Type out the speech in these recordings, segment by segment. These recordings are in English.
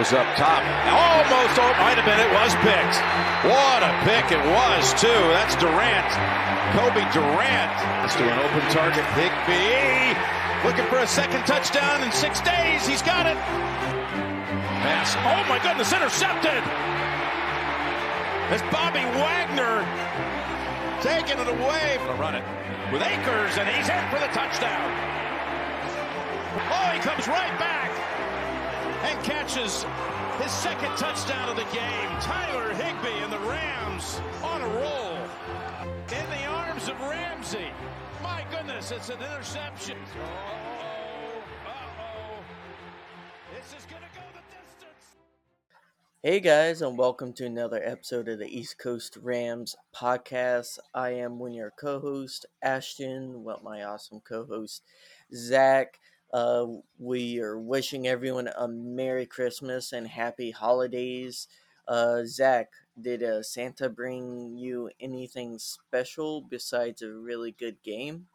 goes up top. Almost, oh, might have been, it was picked. What a pick it was, too. That's Durant. Cobie Durant. Let's do an open target. Higbee looking for a second touchdown in six days. He's got it. Pass. Oh, my goodness, intercepted. As Bobby Wagner taking it away. To run it with Akers, and he's in for the touchdown. Oh, he comes right back catches his second touchdown of the game. Tyler Higbee and the Rams on a roll. In the arms of Ramsey. My goodness, it's an interception. Uh-oh. This is going to go the distance. Hey guys, and welcome to another episode of the East Coast Rams podcast. I am of your co-host, Ashton, with my awesome co-host, Zach. Uh, we are wishing everyone a Merry Christmas and Happy Holidays. Uh, Zach, did uh, Santa bring you anything special besides a really good game?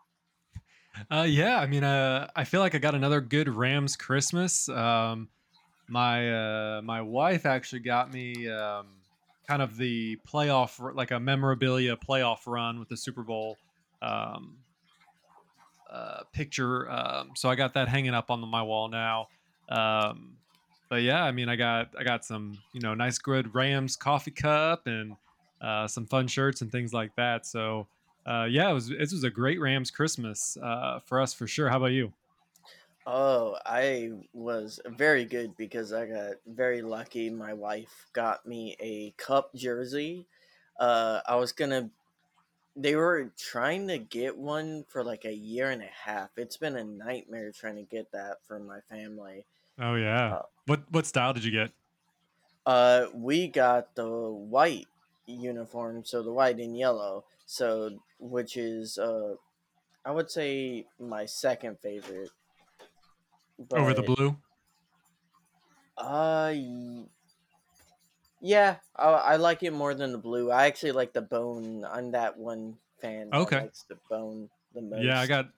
Uh, yeah, I mean, uh, I feel like I got another good Rams Christmas. Um, my uh, my wife actually got me um, kind of the playoff, like a memorabilia playoff run with the Super Bowl um, uh, picture. Um, so I got that hanging up on my wall now. Um, but yeah, I mean, I got I got some you know nice good Rams coffee cup and uh, some fun shirts and things like that. So uh, yeah, it was it was a great Rams Christmas uh, for us for sure. How about you? Oh, I was very good because I got very lucky. My wife got me a Kupp jersey. Uh, I was gonna. They were trying to get one for like a year and a half. It's been a nightmare trying to get that for my family. Oh yeah. Uh, what what style did you get? Uh, we got the white uniform, so the white and yellow. So, which is uh, I would say my second favorite. Over the blue? Uh, yeah, I, I like it more than the blue. I actually like the bone. I'm that one fan that Okay. likes the bone the most. Yeah, I got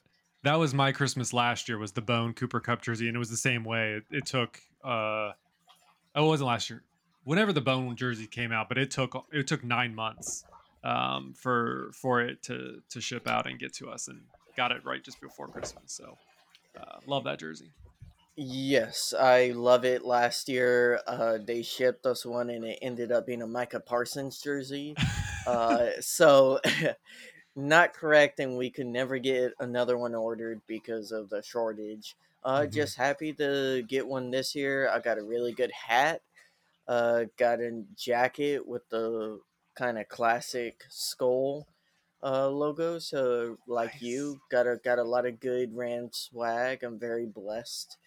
that was my Christmas last year was the Bone Cooper Kupp jersey, and it was the same way. It, it took uh, oh, it wasn't last year. Whenever the Bone jersey came out, but it took it took nine months um, for for it to to ship out and get to us, and got it right just before Christmas. So uh, love that jersey. Yes, I love it. Last year, uh, they shipped us one, and it ended up being a Micah Parsons jersey. Uh, so, not correct, and we could never get another one ordered because of the shortage. Uh, Mhm. just happy to get one this year. I got a really good hat. Uh, got a jacket with the kind of classic skull uh logo. So, like you, got a got a lot of good Rand swag. I'm very blessed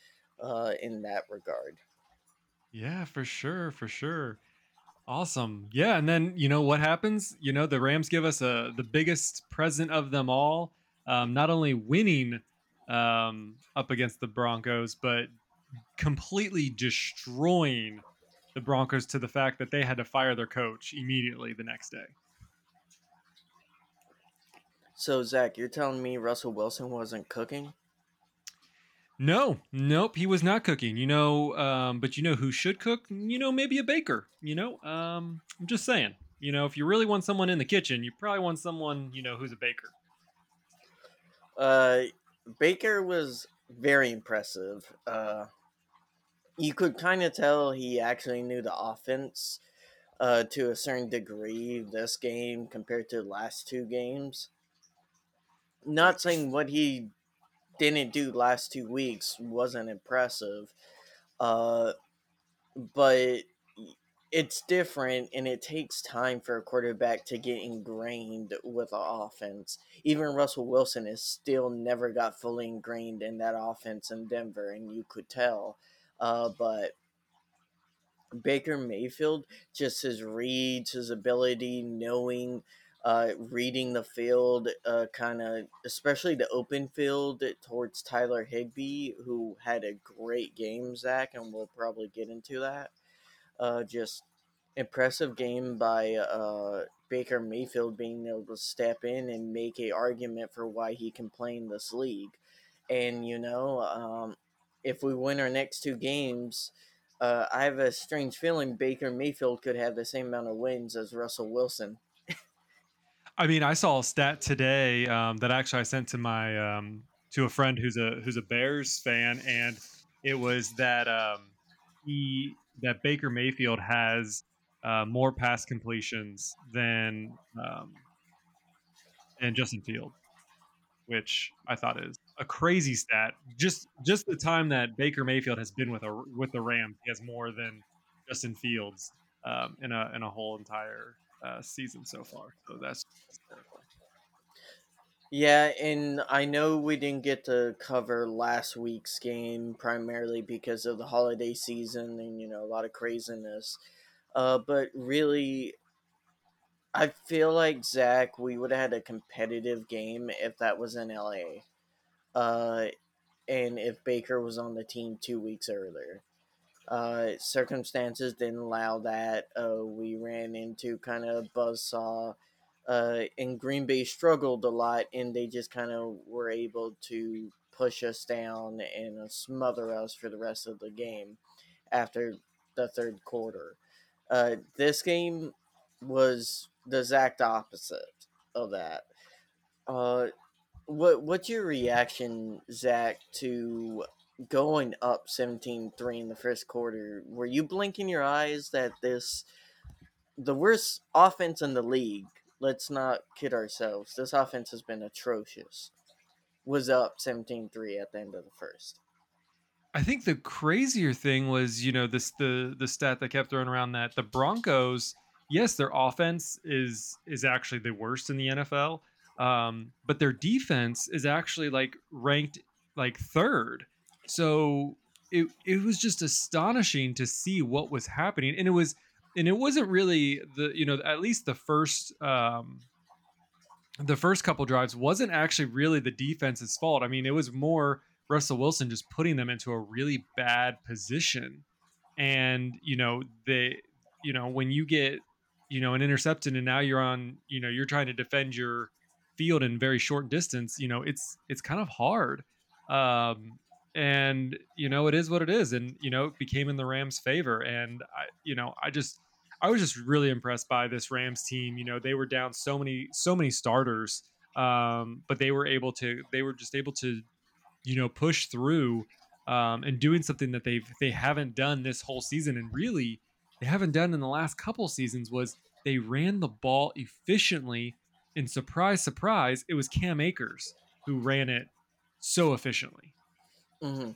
uh in that regard. Yeah, for sure, for sure. Awesome. Yeah, and then you know what happens? You know, the Rams give us a the biggest present of them all. Um, not only winning um, up against the Broncos, but completely destroying the Broncos to the fact that they had to fire their coach immediately the next day. So, Zach, you're telling me Russell Wilson wasn't cooking? No, nope, he was not cooking. You know, um, but you know who should cook? You know, maybe a baker. You know, um, I'm just saying. You know, if you really want someone in the kitchen, you probably want someone you know who's a baker. Uh, Baker was very impressive. Uh, you could kind of tell he actually knew the offense uh, to a certain degree this game compared to the last two games. Not saying what he didn't do last two weeks wasn't impressive, uh, but it's different and it takes time for a quarterback to get ingrained with an offense. Even Russell Wilson is still never got fully ingrained in that offense in Denver, and you could tell. Uh, but Baker Mayfield, just his reads, his ability, knowing, uh, reading the field, uh, kind of, especially the open field towards Tyler Higbee, who had a great game, Zach, and we'll probably get into that. Uh, just impressive game by uh, Baker Mayfield being able to step in and make a argument for why he can play in this league. And you know, um, if we win our next two games, uh, I have a strange feeling Baker Mayfield could have the same amount of wins as Russell Wilson. I mean, I saw a stat today um, that actually I sent to my um, to a friend who's a who's a Bears fan, and it was that um, he that Baker Mayfield has uh, more pass completions than um, than Justin Field, which I thought is a crazy stat. Just just the time that Baker Mayfield has been with a with the Rams, he has more than Justin Fields um, in a in a whole entire uh, season so far. So that's, Yeah, and I know we didn't get to cover last week's game primarily because of the holiday season and you know a lot of craziness. Uh, but really, I feel like Zach, we would have had a competitive game if that was in LA, uh, and if Baker was on the team two weeks earlier. Uh, circumstances didn't allow that. Uh, we ran into kind of buzzsaw. Uh, and Green Bay struggled a lot, and they just kind of were able to push us down and uh, smother us for the rest of the game after the third quarter. Uh, this game was the exact opposite of that. Uh, what what's your reaction, Zach, to going up 17-3 in the first quarter? Were you blinking your eyes that this the worst offense in the league? Let's not kid ourselves. This offense has been atrocious. Was up 17-3 at the end of the first. I think the crazier thing was, you know, this the the stat that kept thrown around that the Broncos, yes, their offense is is actually the worst in the NFL, um, but their defense is actually like ranked like third. So it it was just astonishing to see what was happening, and it was and it wasn't really the you know at least the first um, the first couple drives wasn't actually really the defense's fault. I mean, it was more Russell Wilson just putting them into a really bad position. And, you know, they, you know, when you get, you know, an intercepted and now you're on, you know, you're trying to defend your field in very short distance, you know, it's, it's kind of hard. Um, and, you know, it is what it is. And, you know, it became in the Rams' favor. And I, you know, I just, I was just really impressed by this Rams team. You know, they were down so many, so many starters. Um, but they were able to, they were just able to you know, push through um, and doing something that they've they haven't done this whole season, and really they haven't done in the last couple seasons was they ran the ball efficiently. And surprise, surprise, it was Cam Akers who ran it so efficiently. Mm-hmm.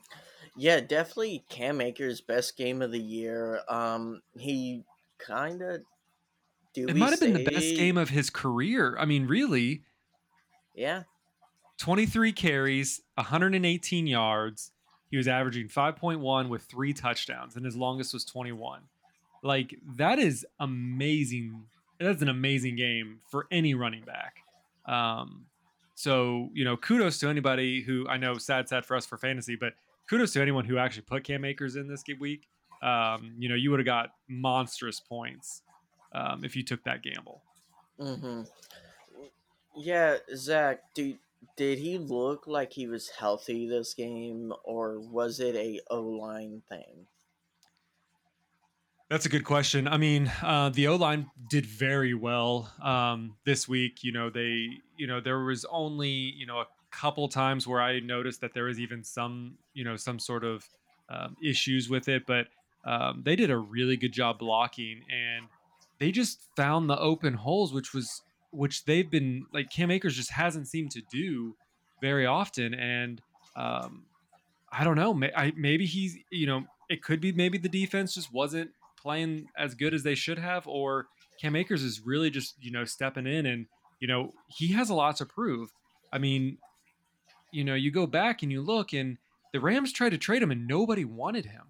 Yeah, definitely Cam Akers' best game of the year. Um, he kind of. It might have been the best game of his career. I mean, really. Yeah. 23 carries, 118 yards. He was averaging 5.1 with three touchdowns, and his longest was 21. Like, that is amazing. That's an amazing game for any running back. Um, so, you know, kudos to anybody who I know sad, sad for us for fantasy, but kudos to anyone who actually put Cam Akers in this week. Um, you know, you would have got monstrous points um, if you took that gamble. Mm-hmm. Yeah, Zach, do did he look like he was healthy this game, or was it a O line thing? That's a good question. I mean, uh, the O line did very well um, this week. You know, they, you know, there was only, you know, a couple times where I noticed that there was even some, you know, some sort of um, issues with it, but um, they did a really good job blocking and they just found the open holes, which was which they've been like Cam Akers just hasn't seemed to do very often. And um, I don't know, may, I, maybe he's, you know, it could be maybe the defense just wasn't playing as good as they should have, or Cam Akers is really just, you know, stepping in and, you know, he has a lot to prove. I mean, you know, you go back and you look and the Rams tried to trade him and nobody wanted him.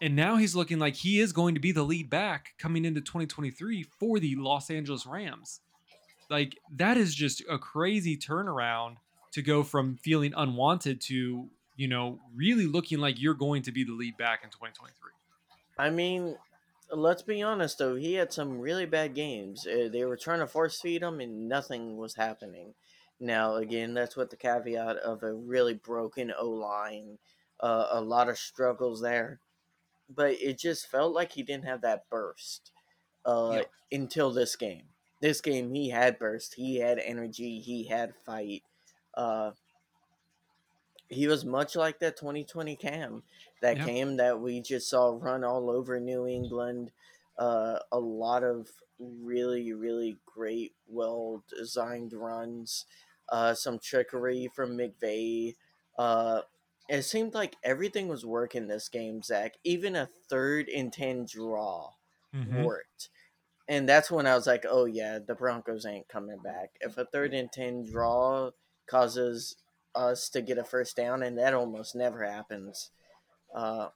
And now he's looking like he is going to be the lead back coming into 2023 for the Los Angeles Rams. Like that is just a crazy turnaround to go from feeling unwanted to, you know, really looking like you're going to be the lead back in 2023. I mean, let's be honest though, he had some really bad games. Uh, they were trying to force feed him and nothing was happening. Now, again, that's what the caveat of a really broken O line, uh, a lot of struggles there but it just felt like he didn't have that burst uh, until this game. This game, he had burst, he had energy, he had fight. He was much like that 2020 Cam, that Yeah. Cam that we just saw run all over New England. Uh, a lot of really, really great, well designed runs. Uh, some trickery from McVay. Uh, it seemed like everything was working this game, Zach. Even a third and 10 draw Mhm. worked. And that's when I was like, oh, yeah, the Broncos ain't coming back. If a third and 10 draw causes us to get a first down, and that almost never happens, uh,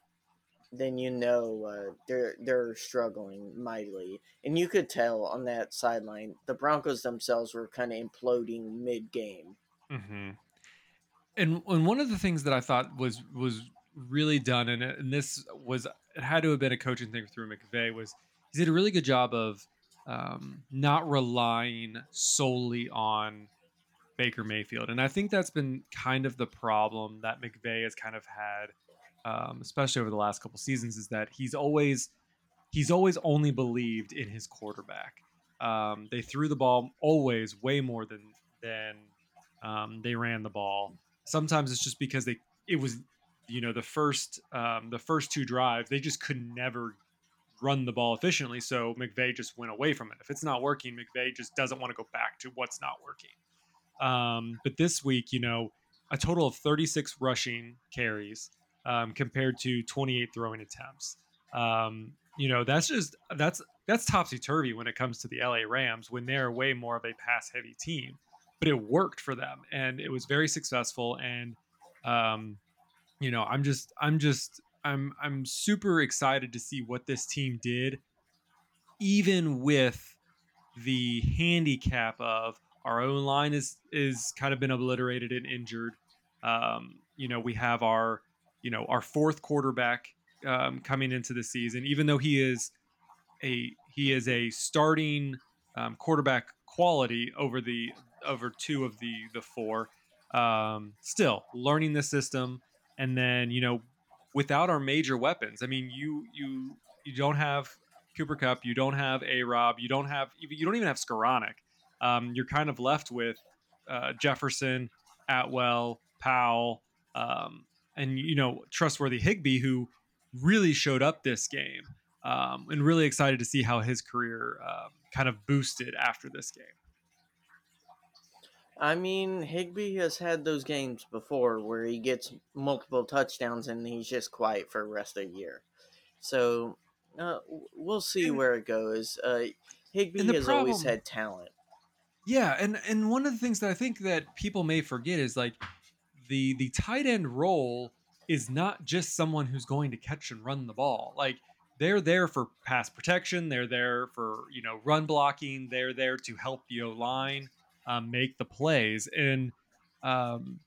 then you know uh, they're they're struggling mightily, and you could tell on that sideline the Broncos themselves were kind of imploding mid game. hmm And and one of the things that I thought was was really done, and, and this was it had to have been a coaching thing through McVay was he did a really good job of um, not relying solely on Baker Mayfield, and I think that's been kind of the problem that McVay has kind of had, um, especially over the last couple seasons, is that he's always he's always only believed in his quarterback. Um, they threw the ball always way more than than um, they ran the ball. Sometimes it's just because they it was you know the first um, the first two drives they just could never run the ball efficiently. So McVay just went away from it. If it's not working, McVay just doesn't want to go back to what's not working. Um, but this week, you know, a total of 36 rushing carries um, compared to 28 throwing attempts. Um, you know, that's just that's that's topsy turvy when it comes to the LA Rams when they're way more of a pass heavy team. But it worked for them, and it was very successful. And um, you know, I'm just I'm just I'm I'm super excited to see what this team did, even with the handicap of our own line is is kind of been obliterated and injured. Um, you know, we have our you know our fourth quarterback um, coming into the season, even though he is a he is a starting um, quarterback quality over the over two of the the four. Um, still learning the system, and then you know without our major weapons, I mean you you you don't have Cooper Kupp, you don't have A Rob, you don't have you don't even have Skowronek. Um, you're kind of left with uh, Jefferson, Atwell, Powell, um, and you know trustworthy Higbee, who really showed up this game, um, and really excited to see how his career um, kind of boosted after this game. I mean, Higbee has had those games before where he gets multiple touchdowns and he's just quiet for the rest of the year. So uh, we'll see And- where it goes. Uh, Higbee has always had talent. Yeah, and and one of the things that I think that people may forget is like the the tight end role is not just someone who's going to catch and run the ball. Like they're there for pass protection, they're there for you know run blocking, they're there to help the O line um, make the plays, and um,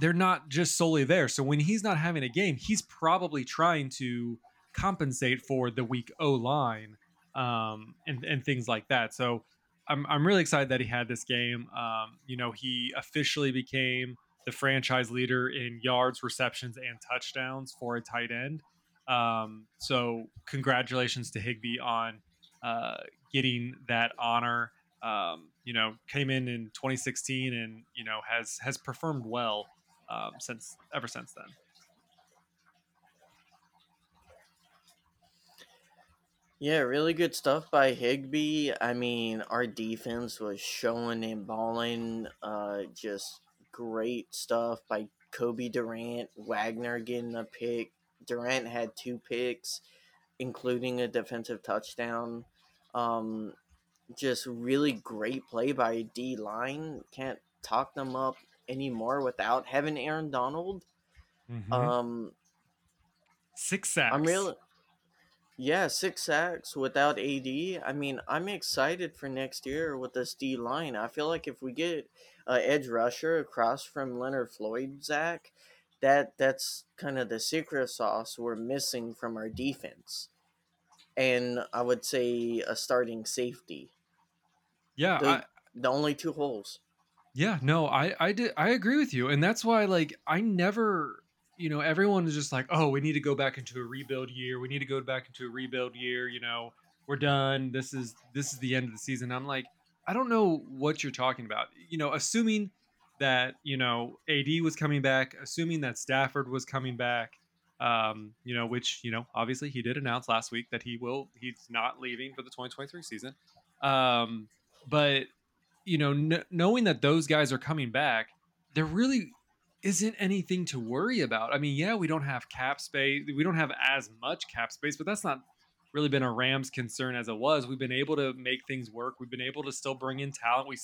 they're not just solely there. So when he's not having a game, he's probably trying to compensate for the weak O line um, and and things like that. So. I'm, I'm really excited that he had this game. Um, you know, he officially became the franchise leader in yards, receptions, and touchdowns for a tight end. Um, so, congratulations to Higbee on uh, getting that honor. Um, you know, came in in 2016 and you know has has performed well um, since ever since then. Yeah, really good stuff by Higbee. I mean, our defense was showing and balling. Uh, just great stuff by Cobie Durant. Wagner getting a pick. Durant had two picks, including a defensive touchdown. Um, just really great play by D line. Can't talk them up anymore without having Aaron Donald. Um, Six sacks. I'm really, yeah, six sacks without AD. I mean, I'm excited for next year with this D line. I feel like if we get uh, edge rusher across from Leonard Floyd, Zach, that that's kind of the secret sauce we're missing from our defense. And I would say a starting safety. yeah. The, I, the only two holes. Yeah, no, I I did I agree with you, and that's why like I never, you know, everyone is just like, oh, we need to go back into a rebuild year. We need to go back into a rebuild year. You know, we're done. This is this is the end of the season. I'm like, I don't know what you're talking about. You know, assuming that you know AD was coming back, assuming that Stafford was coming back, um, you know, which you know, obviously he did announce last week that he will he's not leaving for the 2023 season. Um, but you know, knowing that those guys are coming back, they're really isn't anything to worry about. I mean, yeah, we don't have cap space. We don't have as much cap space, but that's not really been a Rams concern as it was. We've been able to make things work. We've been able to still bring in talent. We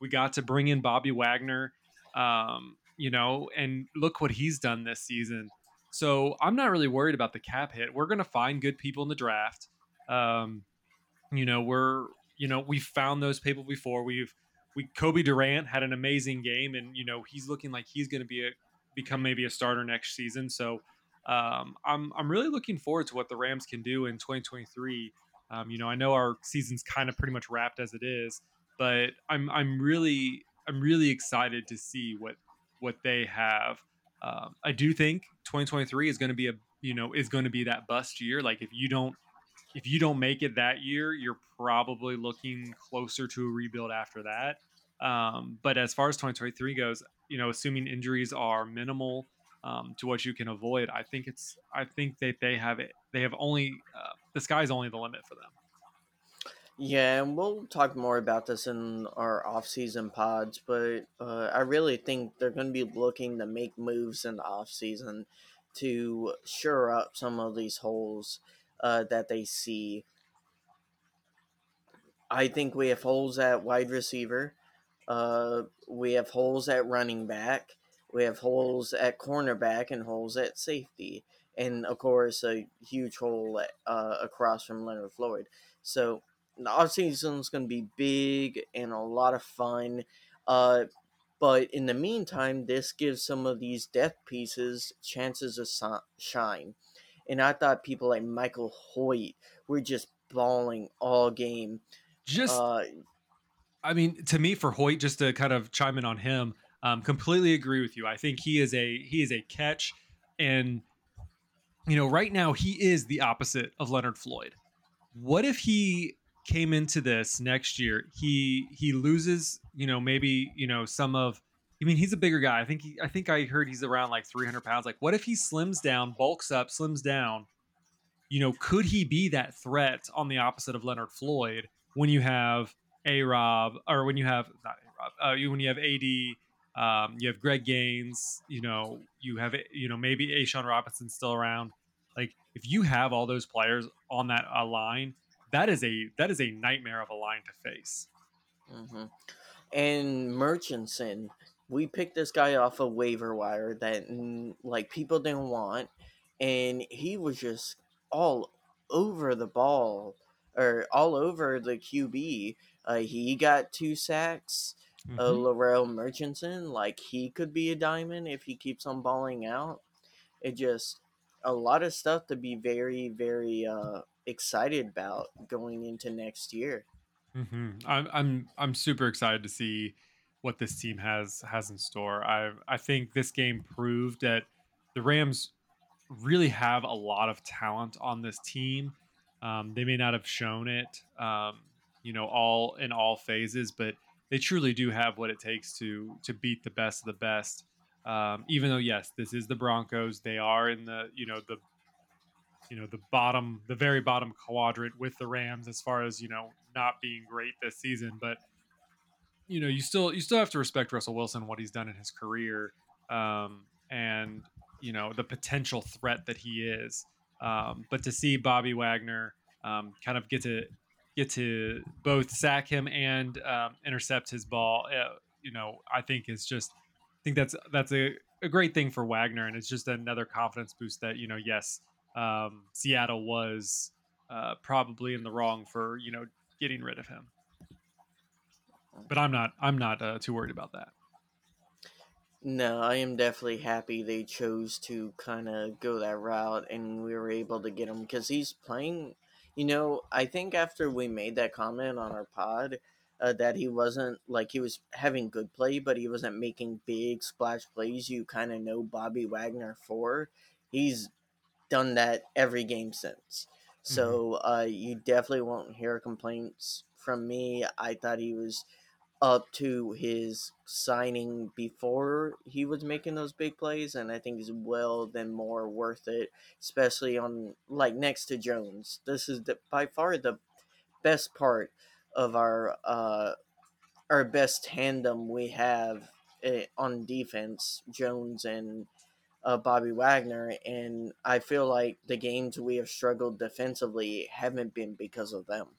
we got to bring in Bobby Wagner, um, you know, and look what he's done this season. So I'm not really worried about the cap hit. We're going to find good people in the draft. Um, you know, we're you know we've found those people before. We've we Cobie Durant had an amazing game, and you know he's looking like he's going to be a become maybe a starter next season. So um, I'm I'm really looking forward to what the Rams can do in 2023. Um, you know, I know our season's kind of pretty much wrapped as it is, but I'm I'm really I'm really excited to see what what they have. Um, I do think 2023 is going to be a you know is going to be that bust year. Like if you don't if you don't make it that year, you're probably looking closer to a rebuild after that. Um, but as far as 2023 goes, you know, assuming injuries are minimal um, to what you can avoid, I think it's I think that they have it. They have only uh, the sky's only the limit for them. Yeah, and we'll talk more about this in our off-season pods, but uh, I really think they're going to be looking to make moves in the off-season to shore up some of these holes uh, that they see. I think we have holes at wide receiver. Uh, we have holes at running back. We have holes at cornerback and holes at safety. And of course, a huge hole uh, across from Leonard Floyd. So the offseason is going to be big and a lot of fun. Uh, but in the meantime, this gives some of these depth pieces chances to shine. And I thought people like Michael Hoecht were just balling all game. Just, uh, I mean, to me, for Hoecht, just to kind of chime in on him, um, completely agree with you. I think he is a he is a catch, and you know, right now he is the opposite of Leonard Floyd. What if he came into this next year? He he loses, you know, maybe you know some of I mean, he's a bigger guy. I think he, I think I heard he's around like 300 pounds. Like, what if he slims down, bulks up, slims down? You know, could he be that threat on the opposite of Leonard Floyd when you have a Rob or when you have not a Rob, uh, when you have AD, um, you have Greg Gaines, you know, you have you know maybe A'Shawn Robinson still around. Like, if you have all those players on that uh, line, that is a that is a nightmare of a line to face. Mm-hmm. And Murchison, we picked this guy off a waiver wire that like people didn't want, and he was just all over the ball or all over the QB. Uh, he got two sacks. Mm-hmm. Uh, Larrell Murchison, like he could be a diamond if he keeps on balling out. It just a lot of stuff to be very, very uh, excited about going into next year. Mm-hmm. I'm I'm I'm super excited to see what this team has has in store. I I think this game proved that the Rams really have a lot of talent on this team. Um, they may not have shown it, um, you know, all in all phases, but they truly do have what it takes to to beat the best of the best. Um, even though, yes, this is the Broncos, they are in the you know the you know the bottom, the very bottom quadrant with the Rams as far as you know not being great this season, but you know, you still you still have to respect Russell Wilson what he's done in his career, um, and you know the potential threat that he is. Um, but to see Bobby Wagner um, kind of get to get to both sack him and um, intercept his ball, uh, you know, I think is just I think that's that's a, a great thing for Wagner, and it's just another confidence boost that you know, yes, um, Seattle was uh, probably in the wrong for you know getting rid of him but I'm not. I'm not uh, too worried about that. No, I am definitely happy they chose to kind of go that route, and we were able to get him because he's playing. You know, I think after we made that comment on our pod, uh, that he wasn't like he was having good play, but he wasn't making big splash plays. You kind of know Bobby Wagner for. He's done that every game since. So uh, you definitely won't hear complaints from me. I thought he was up to his signing before he was making those big plays, and I think he's well then more worth it, especially on like next to Jones. This is the, by far the best part of our uh, our best tandem we have uh, on defense, Jones and uh, Bobby Wagner, and I feel like the games we have struggled defensively haven't been because of them.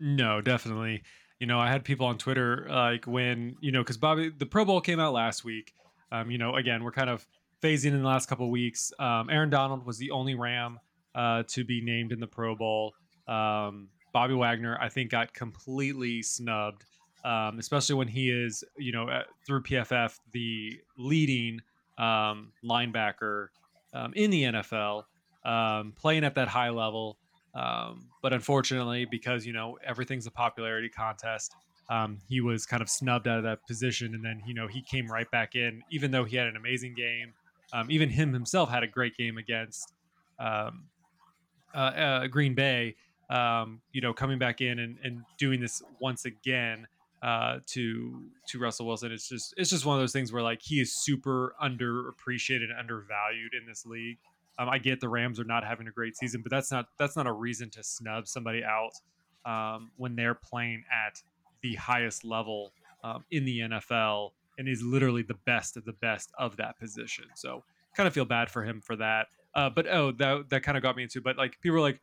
No, definitely. You know, I had people on Twitter like when you know because Bobby the Pro Bowl came out last week. Um, you know, again we're kind of phasing in the last couple weeks. Um, Aaron Donald was the only Ram uh, to be named in the Pro Bowl. Um, Bobby Wagner, I think, got completely snubbed, um, especially when he is, you know, at, through PFF the leading um, linebacker um, in the NFL, playing at that high level. Um, but unfortunately, because you know everything's a popularity contest, um, he was kind of snubbed out of that position, and then you know he came right back in, even though he had an amazing game. Um, even him himself had a great game against uh, uh, Green Bay. you know, coming back in and, and doing this once again uh, to to Russell Wilson. It's just it's just one of those things where like he is super underappreciated and undervalued in this league. Um, I get the Rams are not having a great season, but that's not that's not a reason to snub somebody out um, when they're playing at the highest level um, in the NFL and is literally the best of the best of that position. So kind of feel bad for him for that. Uh, but oh, that that kind of got me into. But like people are like,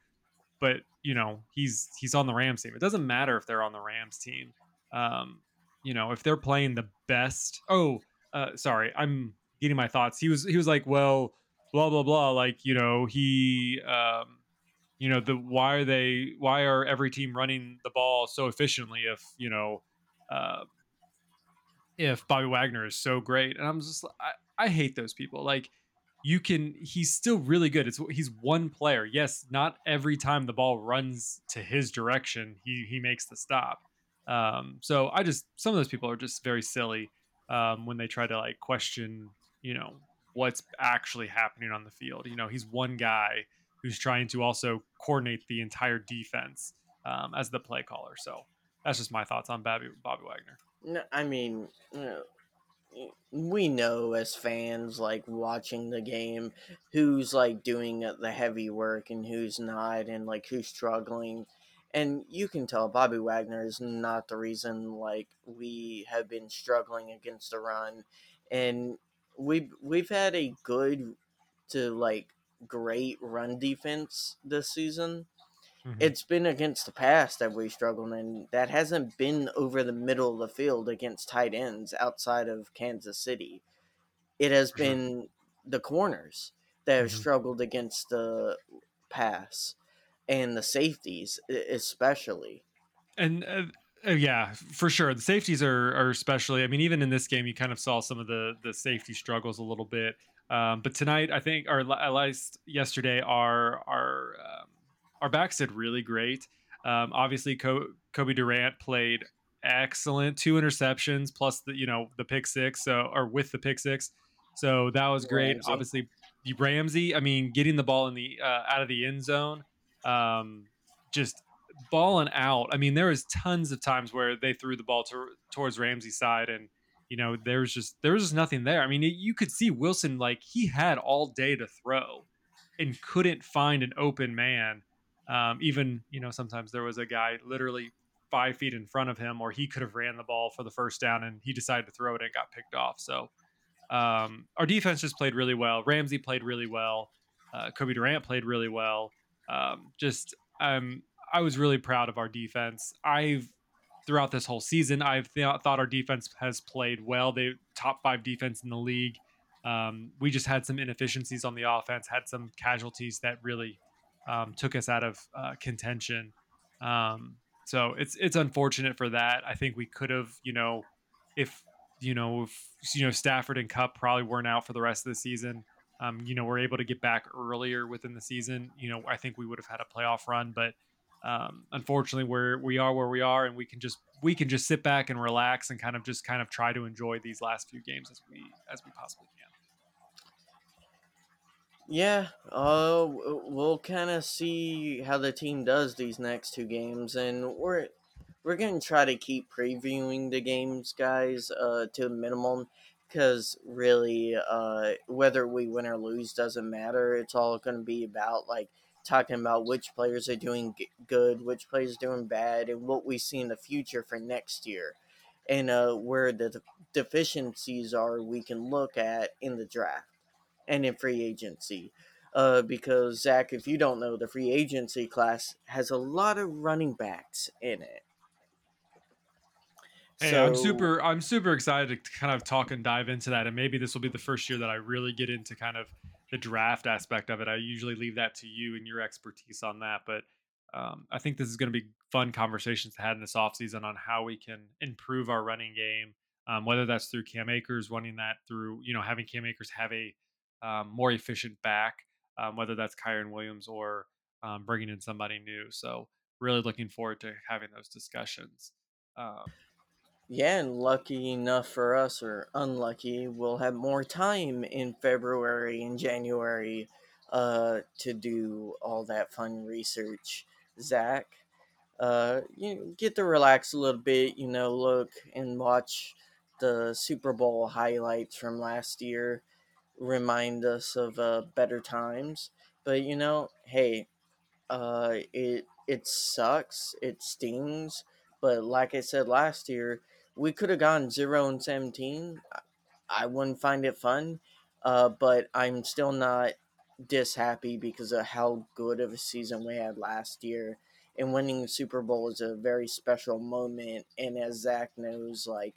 but you know he's he's on the Rams team. It doesn't matter if they're on the Rams team um, you know, if they're playing the best. Oh, uh, sorry, I'm getting my thoughts. He was he was like, well, blah blah blah. Like you know, he, um, you know, the why are they why are every team running the ball so efficiently if you know, uh, if Bobby Wagner is so great? And I'm just I, I hate those people. Like you can he's still really good it's he's one player yes not every time the ball runs to his direction he he makes the stop um, so I just some of those people are just very silly um, when they try to like question, you know, what's actually happening on the field. You know, he's one guy who's trying to also coordinate the entire defense um, as the play caller. So that's just my thoughts on Bobby Bobby Wagner. No, I mean, you know, we know as fans, like watching the game, who's like doing the heavy work and who's not, and like who's struggling and you can tell Bobby Wagner is not the reason like we have been struggling against the run, and we've we've had a good to like great run defense this season. Mm-hmm. It's been against the pass that we struggled, and that hasn't been over the middle of the field against tight ends outside of Kansas City. It has For been sure. the corners that have mm-hmm. struggled against the pass and the safeties especially. And uh, uh, yeah, for sure, the safeties are are especially. I mean, even in this game, you kind of saw some of the the safety struggles a little bit. Um, but tonight, I think, or at least yesterday, our our um, our backs did really great. Um, obviously, Co- Cobie Durant played excellent, two interceptions plus the you know the pick six, so or with the pick six, so that was great. Ramsey. Obviously, Ramsey, I mean, getting the ball in the uh, out of the end zone um, just balling out. I mean, there was tons of times where they threw the ball to, towards Ramsey's side, and you know there was just there was just nothing there. I mean, it, you could see Wilson like he had all day to throw, and couldn't find an open man. Um, even you know sometimes there was a guy literally five feet in front of him, or he could have ran the ball for the first down, and he decided to throw it and got picked off. So um, our defense just played really well. Ramsey played really well. Uh, Cobie Durant played really well. Um, just um, I was really proud of our defense. I've throughout this whole season, I've th- thought our defense has played well. They top five defense in the league. Um, we just had some inefficiencies on the offense, had some casualties that really um, took us out of uh, contention. Um, so it's it's unfortunate for that. I think we could have, you know, if you know, if you know Stafford and Kupp probably weren't out for the rest of the season um, you know, we're able to get back earlier within the season, you know, I think we would have had a playoff run. But um, unfortunately, we're we are where we are, and we can just we can just sit back and relax and kind of just kind of try to enjoy these last few games as we as we possibly can. Yeah, uh, we'll kind of see how the team does these next two games, and we're we're gonna try to keep previewing the games, guys, uh, to a minimum, because really, uh, whether we win or lose doesn't matter. It's all gonna be about like talking about which players are doing good, which players are doing bad, and what we see in the future for next year, and uh, where the deficiencies are we can look at in the draft and in free agency. Uh, because Zach, if you don't know, the free agency class has a lot of running backs in it. Hey, so, I'm super I'm super excited to kind of talk and dive into that, and maybe this will be the first year that I really get into kind of the draft aspect of it. I usually leave that to you and your expertise on that, but um, I think this is going to be fun conversations to have in this offseason on how we can improve our running game, um, whether that's through Cam Akers, running that through, you know, having Cam Akers have a um, more efficient back, um, whether that's Kyren Williams or um, bringing in somebody new. So, really looking forward to having those discussions. Yeah, and lucky enough for us, or unlucky, we'll have more time in February and January uh, to do all that fun research. Zach, uh, you get to relax a little bit, you know, look and watch the Super Bowl highlights from last year, remind us of uh, better times. But you know, hey, uh, it it sucks, it stings. But like I said last year, we could have gone zero and seventeen. I wouldn't find it fun, uh, but I'm still not dis happy because of how good of a season we had last year. And winning the Super Bowl is a very special moment. And as Zach knows, like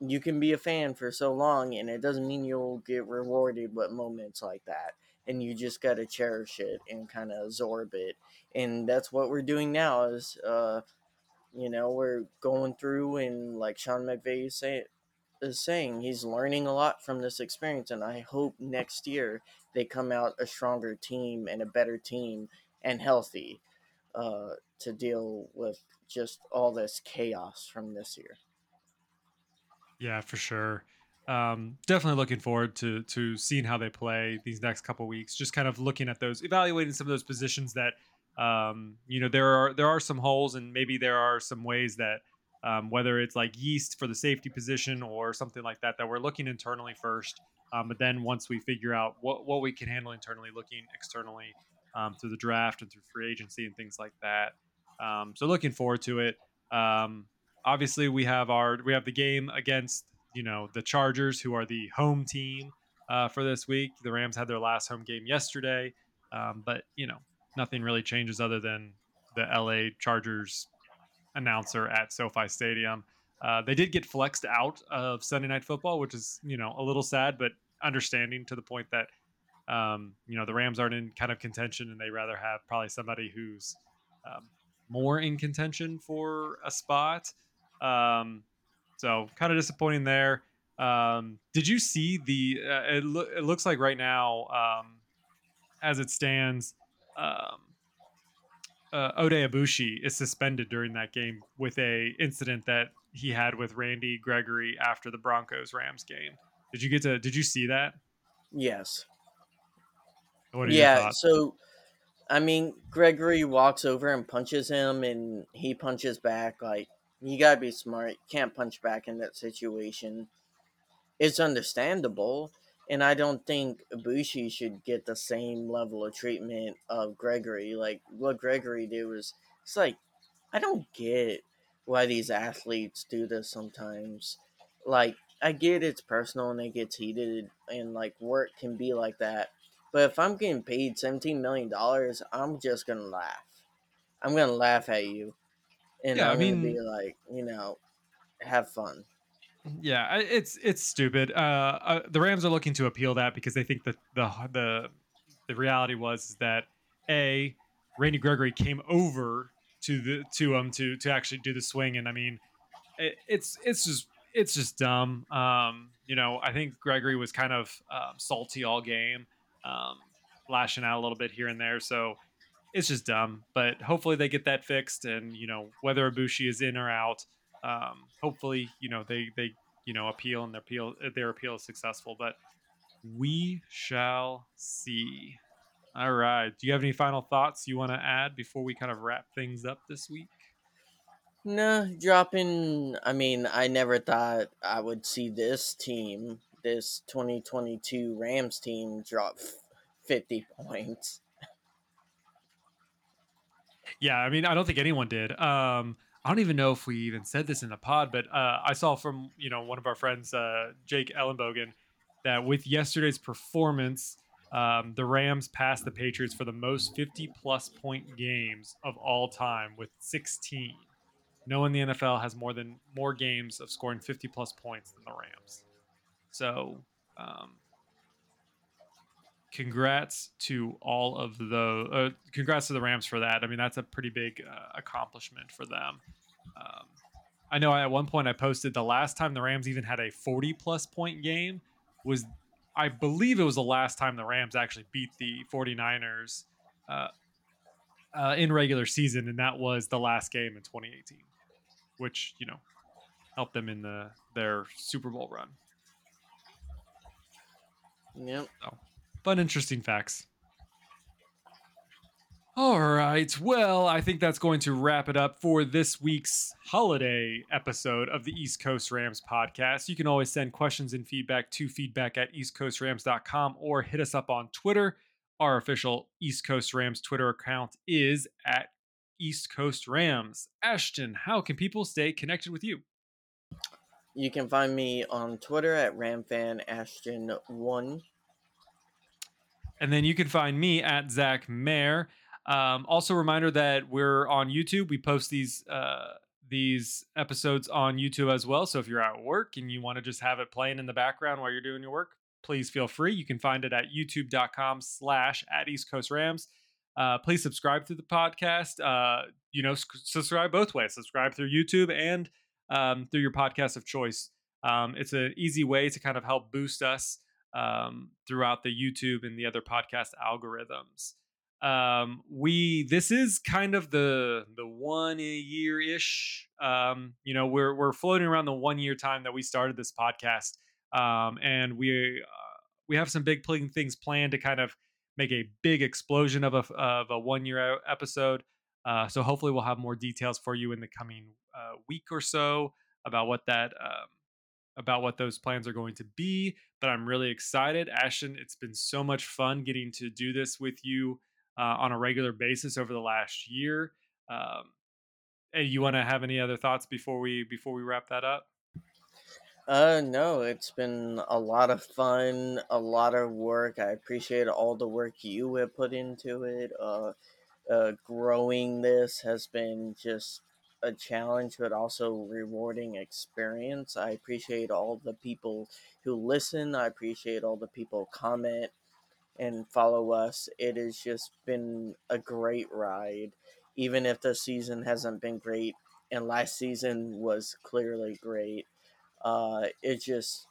you can be a fan for so long, and it doesn't mean you'll get rewarded with moments like that. And you just got to cherish it and kind of absorb it. And that's what we're doing now. Is uh, you know, we're going through, and like Sean McVay is, say, is saying, he's learning a lot from this experience. And I hope next year they come out a stronger team and a better team and healthy uh, to deal with just all this chaos from this year. Yeah, for sure. Um, definitely looking forward to to seeing how they play these next couple weeks. Just kind of looking at those, evaluating some of those positions that um, you know there are there are some holes and maybe there are some ways that um, whether it's like Yeast for the safety position or something like that that we're looking internally first um, but then once we figure out what, what we can handle internally looking externally um, through the draft and through free agency and things like that. Um, so looking forward to it. Um, obviously we have our we have the game against you know the chargers who are the home team uh, for this week. The rams had their last home game yesterday. But you know nothing really changes other than the LA Chargers announcer at SoFi Stadium. Uh, they did get flexed out of Sunday Night Football, which is you know a little sad, but understanding to the point that um, you know the Rams aren't in kind of contention, and they rather have probably somebody who's um, more in contention for a spot. Um, so kind of disappointing there. Um, did you see the? Uh, it, lo- it, looks like right now, um, as it stands, um, uh, Oday Aboushi is suspended during that game with a incident that he had with Randy Gregory after the Broncos Rams game. Did you get to? Did you see that? Yes. yeah. So, I mean, Gregory walks over and punches him, and he punches back. Like you gotta be smart. You can't punch back in that situation. It's understandable and I don't think Aboushi should get the same level of treatment of Gregory. Like what Gregory did was, it's like I don't get why these athletes do this sometimes. Like I get it's personal and it gets heated and like work can be like that. But if I'm getting paid seventeen million dollars, I'm just gonna laugh. I'm gonna laugh at you, and yeah, I'm I mean, gonna be like, you know, have fun. Yeah, it's it's stupid. Uh, uh, the Rams are looking to appeal that because they think that the the the reality was that a Randy Gregory came over to the to him to to actually do the swing, and I mean, it, it's it's just it's just dumb. Um, you know, I think Gregory was kind of um, salty all game, um, lashing out a little bit here and there. So it's just dumb. But hopefully they get that fixed, and you know whether Aboushi is in or out, um, hopefully you know they they you know appeal and their appeal their appeal is successful. But we shall see. All right. Do you have any final thoughts you want to add before we kind of wrap things up this week? No, dropping. I mean, I never thought I would see this team, this 2022 Rams team, drop 50 points. Yeah, I mean, I don't think anyone did. Um, I don't even know if we even said this in the pod, but uh, I saw from you know one of our friends, uh, Jake Ellenbogen, that with yesterday's performance, um, the Rams passed the Patriots for the most 50 plus point games of all time with 16. No one in the NFL has more than more games of scoring 50 plus points than the Rams. So, um, congrats to all of the uh, congrats to the Rams for that. I mean, that's a pretty big uh, accomplishment for them. Um, I know at one point I posted the last time the Rams even had a 40 plus point game was I believe it was the last time the Rams actually beat the 49ers uh, uh, in regular season, and that was the last game in 2018, which you know helped them in the their Super Bowl run. Yep. So, fun, interesting facts. All right. Well, I think that's going to wrap it up for this week's holiday episode of the East Coast Rams podcast. You can always send questions and feedback to feedback at eastcoastrams.com or hit us up on Twitter. Our official East Coast Rams Twitter account is at East Coast Rams. Ashton, how can people stay connected with you? You can find me on Twitter at RamFanAshton1. And then you can find me at Zac Mayer. Um, also, reminder that we're on YouTube. We post these uh, these episodes on YouTube as well. So if you're at work and you want to just have it playing in the background while you're doing your work, please feel free. You can find it at youtube.com slash at East Coast Rams. Uh, please subscribe to the podcast. Uh, you know, subscribe both ways. Subscribe through YouTube and um, through your podcast of choice. Um, it's an easy way to kind of help boost us um, throughout the YouTube and the other podcast algorithms. Um we this is kind of the the one year ish um you know we're we're floating around the one year time that we started this podcast um and we uh, we have some big things planned to kind of make a big explosion of a of a one year episode. Uh so hopefully we'll have more details for you in the coming uh, week or so about what that um about what those plans are going to be but i'm really excited ashton it's been so much fun getting to do this with you uh, on a regular basis over the last year. Um, you want to have any other thoughts before we before we wrap that up? Uh, no, it's been a lot of fun, a lot of work. I appreciate all the work you have put into it. Uh, uh, growing this has been just a challenge, but also rewarding experience. I appreciate all the people who listen. I appreciate all the people comment and follow us. It has just been a great ride, even if the season hasn't been great. And last season was clearly great. Uh, it just,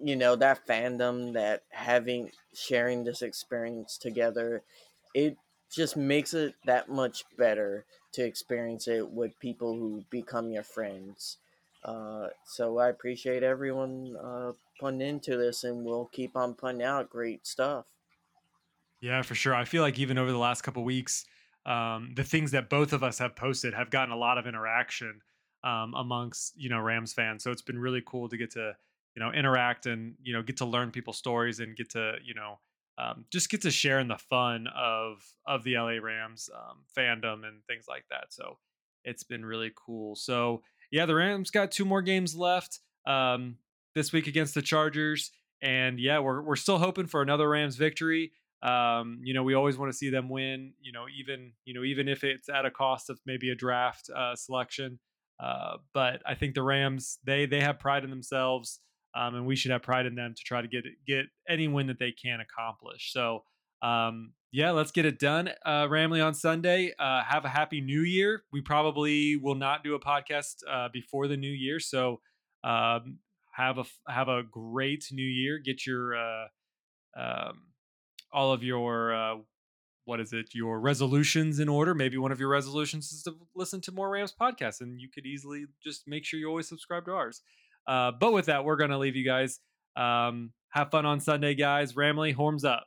you know, that fandom, that having sharing this experience together, it just makes it that much better to experience it with people who become your friends. Uh, so I appreciate everyone uh, putting into this, and we'll keep on putting out great stuff. Yeah, for sure. I feel like even over the last couple weeks, um, the things that both of us have posted have gotten a lot of interaction um, amongst you know Rams fans. So it's been really cool to get to you know interact and you know get to learn people's stories and get to you know um, just get to share in the fun of of the LA Rams um, fandom and things like that. So it's been really cool. So yeah, the Rams got two more games left um, this week against the Chargers, and yeah, we're we're still hoping for another Rams victory. Um, you know, we always want to see them win. You know, even you know even if it's at a cost of maybe a draft uh, selection. Uh, but I think the Rams they they have pride in themselves, um, and we should have pride in them to try to get get any win that they can accomplish. So um, yeah, let's get it done. Uh, Ramily on Sunday. Uh, have a happy New Year. We probably will not do a podcast uh, before the New Year, so um, have a have a great New Year. Get your uh, um, all of your uh, what is it? Your resolutions in order. Maybe one of your resolutions is to listen to more Rams podcasts, and you could easily just make sure you always subscribe to ours. Uh, but with that, we're gonna leave you guys. Um, have fun on Sunday, guys. Ramily, horns up.